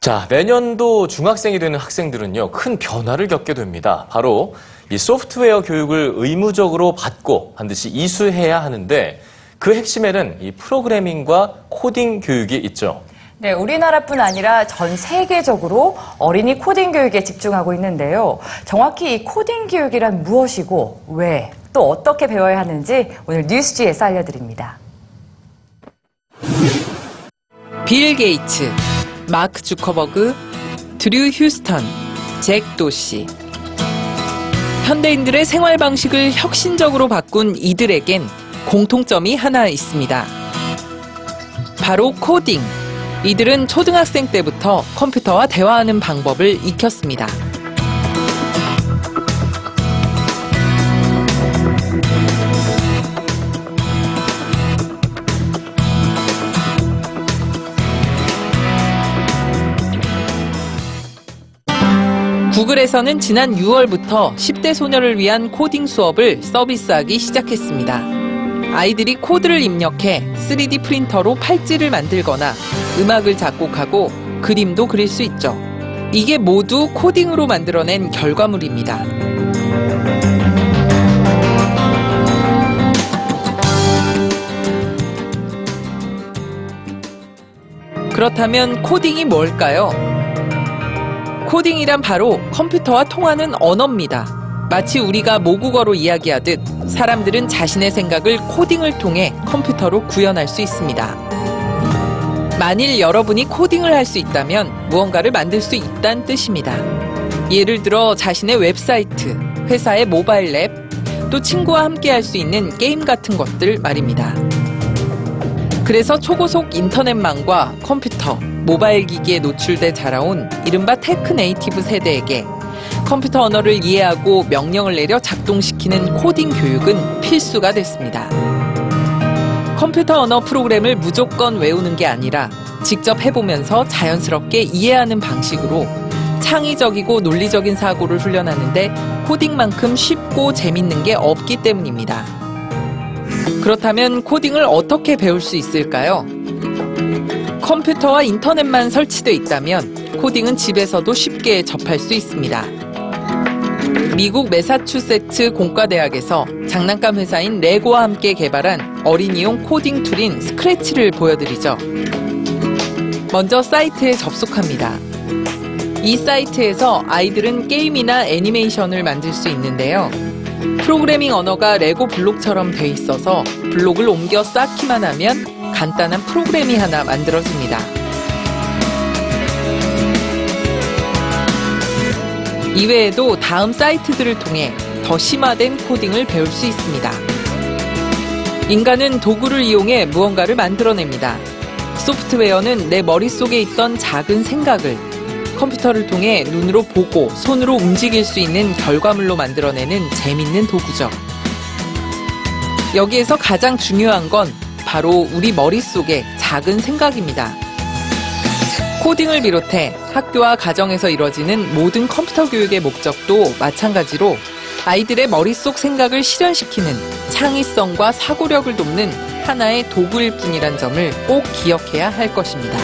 자, 내년도 중학생이 되는 학생들은요, 큰 변화를 겪게 됩니다. 바로 이 소프트웨어 교육을 의무적으로 받고 반드시 이수해야 하는데 그 핵심에는 이 프로그래밍과 코딩 교육이 있죠. 네, 우리나라뿐 아니라 전 세계적으로 어린이 코딩 교육에 집중하고 있는데요. 정확히 이 코딩 교육이란 무엇이고 왜, 또 어떻게 배워야 하는지 오늘 뉴스G에서 알려드립니다. 빌 게이츠, 마크 주커버그, 드류 휴스턴, 잭 도시. 현대인들의 생활 방식을 혁신적으로 바꾼 이들에겐 공통점이 하나 있습니다. 바로 코딩. 이들은 초등학생 때부터 컴퓨터와 대화하는 방법을 익혔습니다. 구글에서는 지난 6월부터 10대 소녀를 위한 코딩 수업을 서비스하기 시작했습니다. 아이들이 코드를 입력해 3D 프린터로 팔찌를 만들거나 음악을 작곡하고 그림도 그릴 수 있죠. 이게 모두 코딩으로 만들어낸 결과물입니다. 그렇다면 코딩이 뭘까요? 코딩이란 바로 컴퓨터와 통하는 언어입니다. 마치 우리가 모국어로 이야기하듯 사람들은 자신의 생각을 코딩을 통해 컴퓨터로 구현할 수 있습니다. 만일 여러분이 코딩을 할 수 있다면 무언가를 만들 수 있다는 뜻입니다. 예를 들어 자신의 웹사이트, 회사의 모바일 앱, 또 친구와 함께 할 수 있는 게임 같은 것들 말입니다. 그래서 초고속 인터넷망과 컴퓨터, 모바일 기기에 노출돼 자라온 이른바 tech native 세대에게 컴퓨터 언어를 이해하고 명령을 내려 작동시키는 코딩 교육은 필수가 됐습니다. 컴퓨터 언어 프로그램을 무조건 외우는 게 아니라 직접 해보면서 자연스럽게 이해하는 방식으로 창의적이고 논리적인 사고를 훈련하는데 코딩만큼 쉽고 재밌는 게 없기 때문입니다. 그렇다면 코딩을 어떻게 배울 수 있을까요? 컴퓨터와 인터넷만 설치돼 있다면 코딩은 집에서도 쉽게 접할 수 있습니다. 미국 매사추세츠 공과대학에서 장난감 회사인 레고와 함께 개발한 어린이용 코딩 tool인 Scratch를 보여드리죠. 먼저 사이트에 접속합니다. 이 사이트에서 아이들은 게임이나 애니메이션을 만들 수 있는데요. 프로그래밍 언어가 레고 블록처럼 돼 있어서 블록을 옮겨 쌓기만 하면 간단한 프로그램이 하나 만들어집니다. 이외에도 다음 사이트들을 통해 더 심화된 코딩을 배울 수 있습니다. 인간은 도구를 이용해 무언가를 만들어냅니다. 소프트웨어는 내 머릿속에 있던 작은 생각을 컴퓨터를 통해 눈으로 보고 손으로 움직일 수 있는 결과물로 만들어내는 재밌는 도구죠. 여기에서 가장 중요한 건 바로 우리 머릿속의 작은 생각입니다. 코딩을 비롯해 학교와 가정에서 이뤄지는 모든 컴퓨터 교육의 목적도 마찬가지로 아이들의 머릿속 생각을 실현시키는 창의성과 사고력을 돕는 하나의 도구일 뿐이란 점을 꼭 기억해야 할 것입니다.